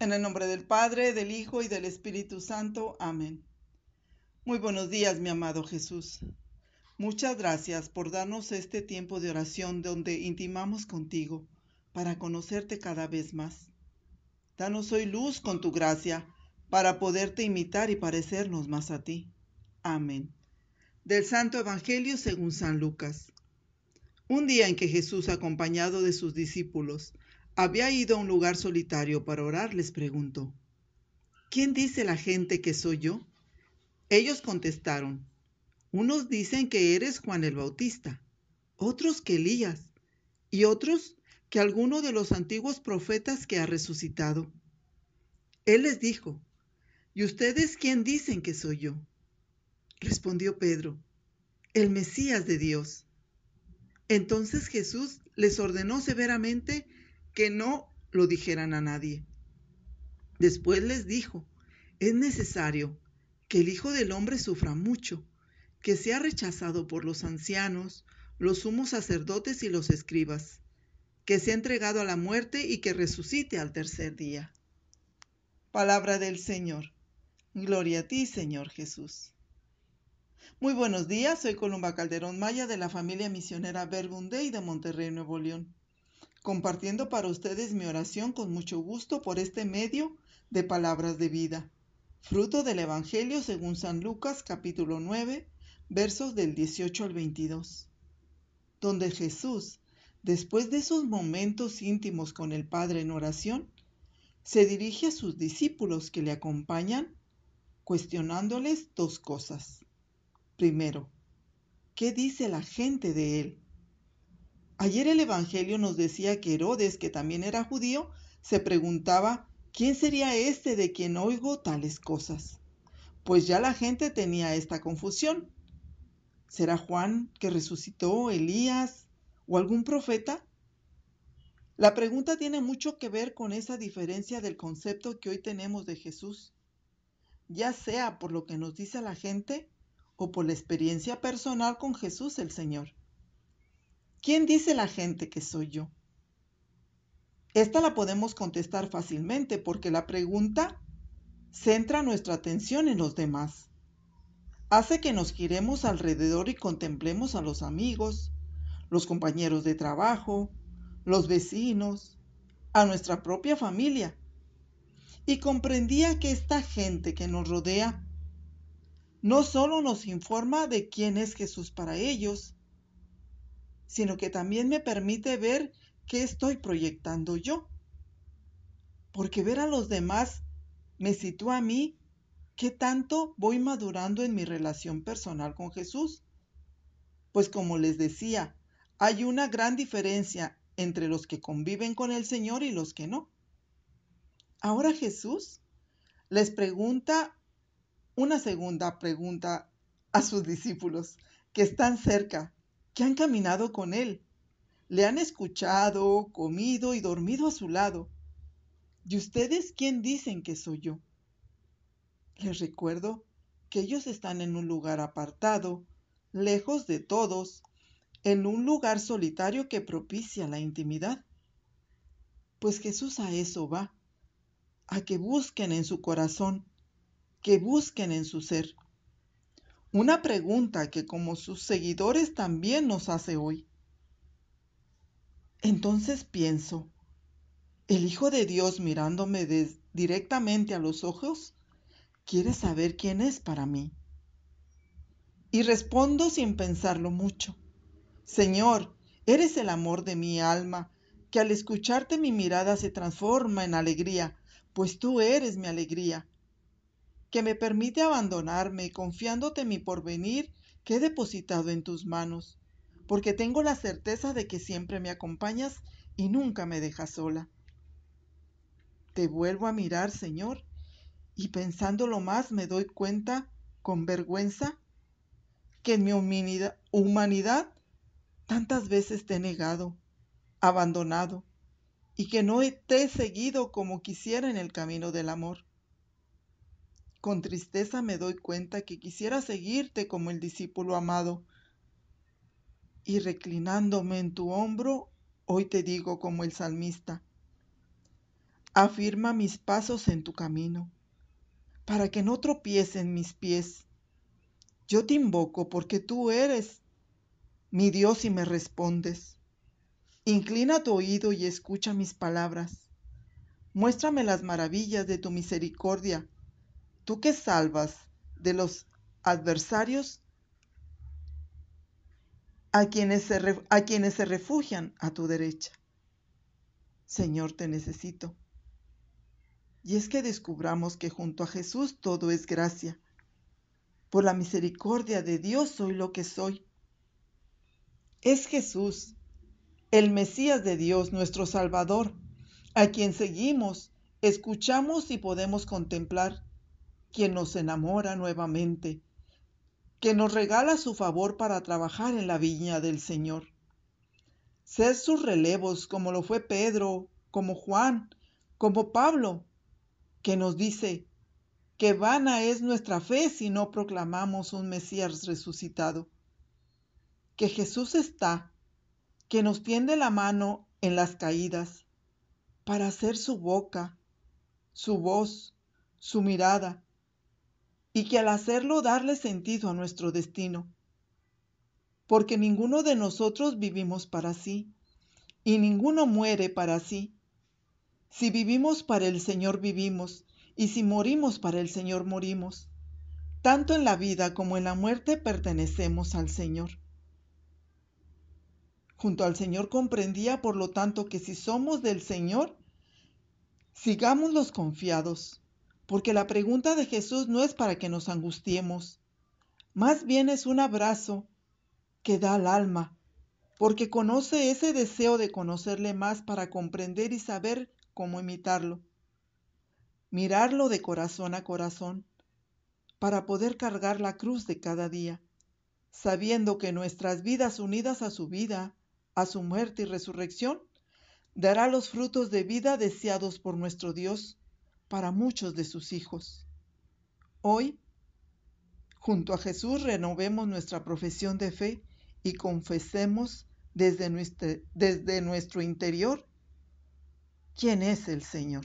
En el nombre del Padre, del Hijo y del Espíritu Santo. Amén. Muy buenos días, mi amado Jesús. Muchas gracias por darnos este tiempo de oración donde intimamos contigo para conocerte cada vez más. Danos hoy luz con tu gracia para poderte imitar y parecernos más a ti. Amén. Del Santo Evangelio según San Lucas. Un día en que Jesús, acompañado de sus discípulos, había ido a un lugar solitario para orar, les preguntó, ¿quién dice la gente que soy yo? Ellos contestaron, unos dicen que eres Juan el Bautista, otros que Elías, y otros que alguno de los antiguos profetas que ha resucitado. Él les dijo, ¿y ustedes quién dicen que soy yo? Respondió Pedro, el Mesías de Dios. Entonces Jesús les ordenó severamente que no lo dijeran a nadie. Después les dijo, es necesario que el Hijo del Hombre sufra mucho, que sea rechazado por los ancianos, los sumos sacerdotes y los escribas, que sea entregado a la muerte y que resucite al tercer día. Palabra del Señor. Gloria a ti, Señor Jesús. Muy buenos días, soy Columba Calderón Maya de la familia misionera Verbunday de Monterrey, Nuevo León compartiendo para ustedes mi oración con mucho gusto por este medio de palabras de vida, fruto del Evangelio según San Lucas capítulo 9, versos del 18 al 22, donde Jesús, después de esos momentos íntimos con el Padre en oración, se dirige a sus discípulos que le acompañan, cuestionándoles dos cosas. Primero, ¿qué dice la gente de él? Ayer el Evangelio nos decía que Herodes, que también era judío, se preguntaba, ¿quién sería este de quien oigo tales cosas? Pues ya la gente tenía esta confusión. ¿Será Juan que resucitó, Elías o algún profeta? La pregunta tiene mucho que ver con esa diferencia del concepto que hoy tenemos de Jesús, ya sea por lo que nos dice la gente o por la experiencia personal con Jesús el Señor. ¿Quién dice la gente que soy yo? Esta la podemos contestar fácilmente porque la pregunta centra nuestra atención en los demás. Hace que nos giremos alrededor y contemplemos a los amigos, los compañeros de trabajo, los vecinos, a nuestra propia familia. Y comprendía que esta gente que nos rodea no solo nos informa de quién es Jesús para ellos, sino que también me permite ver qué estoy proyectando yo. Porque ver a los demás me sitúa a mí qué tanto voy madurando en mi relación personal con Jesús. Pues como les decía, hay una gran diferencia entre los que conviven con el Señor y los que no. Ahora Jesús les pregunta una segunda pregunta a sus discípulos que están cerca que han caminado con él, le han escuchado, comido y dormido a su lado. ¿Y ustedes quién dicen que soy yo? Les recuerdo que ellos están en un lugar apartado, lejos de todos, en un lugar solitario que propicia la intimidad. Pues Jesús a eso va, a que busquen en su corazón, que busquen en su ser. Una pregunta que como sus seguidores también nos hace hoy. Entonces pienso, ¿el Hijo de Dios mirándome directamente a los ojos quiere saber quién es para mí? Y respondo sin pensarlo mucho. Señor, eres el amor de mi alma, que al escucharte mi mirada se transforma en alegría, pues tú eres mi alegría que me permite abandonarme confiándote mi porvenir que he depositado en tus manos, porque tengo la certeza de que siempre me acompañas y nunca me dejas sola. Te vuelvo a mirar, Señor, y pensándolo más me doy cuenta, con vergüenza, que en mi humanidad, humanidad tantas veces te he negado, abandonado, y que no te he seguido como quisiera en el camino del amor. Con tristeza me doy cuenta que quisiera seguirte como el discípulo amado. Y reclinándome en tu hombro, hoy te digo como el salmista, afirma mis pasos en tu camino, para que no tropiecen mis pies. Yo te invoco porque tú eres mi Dios y me respondes. Inclina tu oído y escucha mis palabras. Muéstrame las maravillas de tu misericordia, tú que salvas de los adversarios a quienes, se a quienes se refugian a tu derecha. Señor, te necesito. Y es que descubramos que junto a Jesús todo es gracia. Por la misericordia de Dios soy lo que soy. Es Jesús, el Mesías de Dios, nuestro Salvador, a quien seguimos, escuchamos y podemos contemplar, quien nos enamora nuevamente, que nos regala su favor para trabajar en la viña del Señor. Ser sus relevos como lo fue Pedro, como Juan, como Pablo, que nos dice que vana es nuestra fe si no proclamamos un Mesías resucitado que Jesús está, que nos tiende la mano en las caídas, para hacer su boca, su voz, su mirada, y que al hacerlo darle sentido a nuestro destino. Porque ninguno de nosotros vivimos para sí, y ninguno muere para sí. Si vivimos para el Señor vivimos, y si morimos para el Señor morimos. Tanto en la vida como en la muerte pertenecemos al Señor. Junto al Señor comprendía, por lo tanto, que si somos del Señor, sigámoslos confiados, porque la pregunta de Jesús no es para que nos angustiemos, más bien es un abrazo que da al alma, porque conoce ese deseo de conocerle más para comprender y saber cómo imitarlo, mirarlo de corazón a corazón, para poder cargar la cruz de cada día, sabiendo que nuestras vidas unidas a su vida a su muerte y resurrección, dará los frutos de vida deseados por nuestro Dios para muchos de sus hijos. Hoy, junto a Jesús, renovemos nuestra profesión de fe y confesemos desde nuestro, desde nuestro interior quién es el Señor.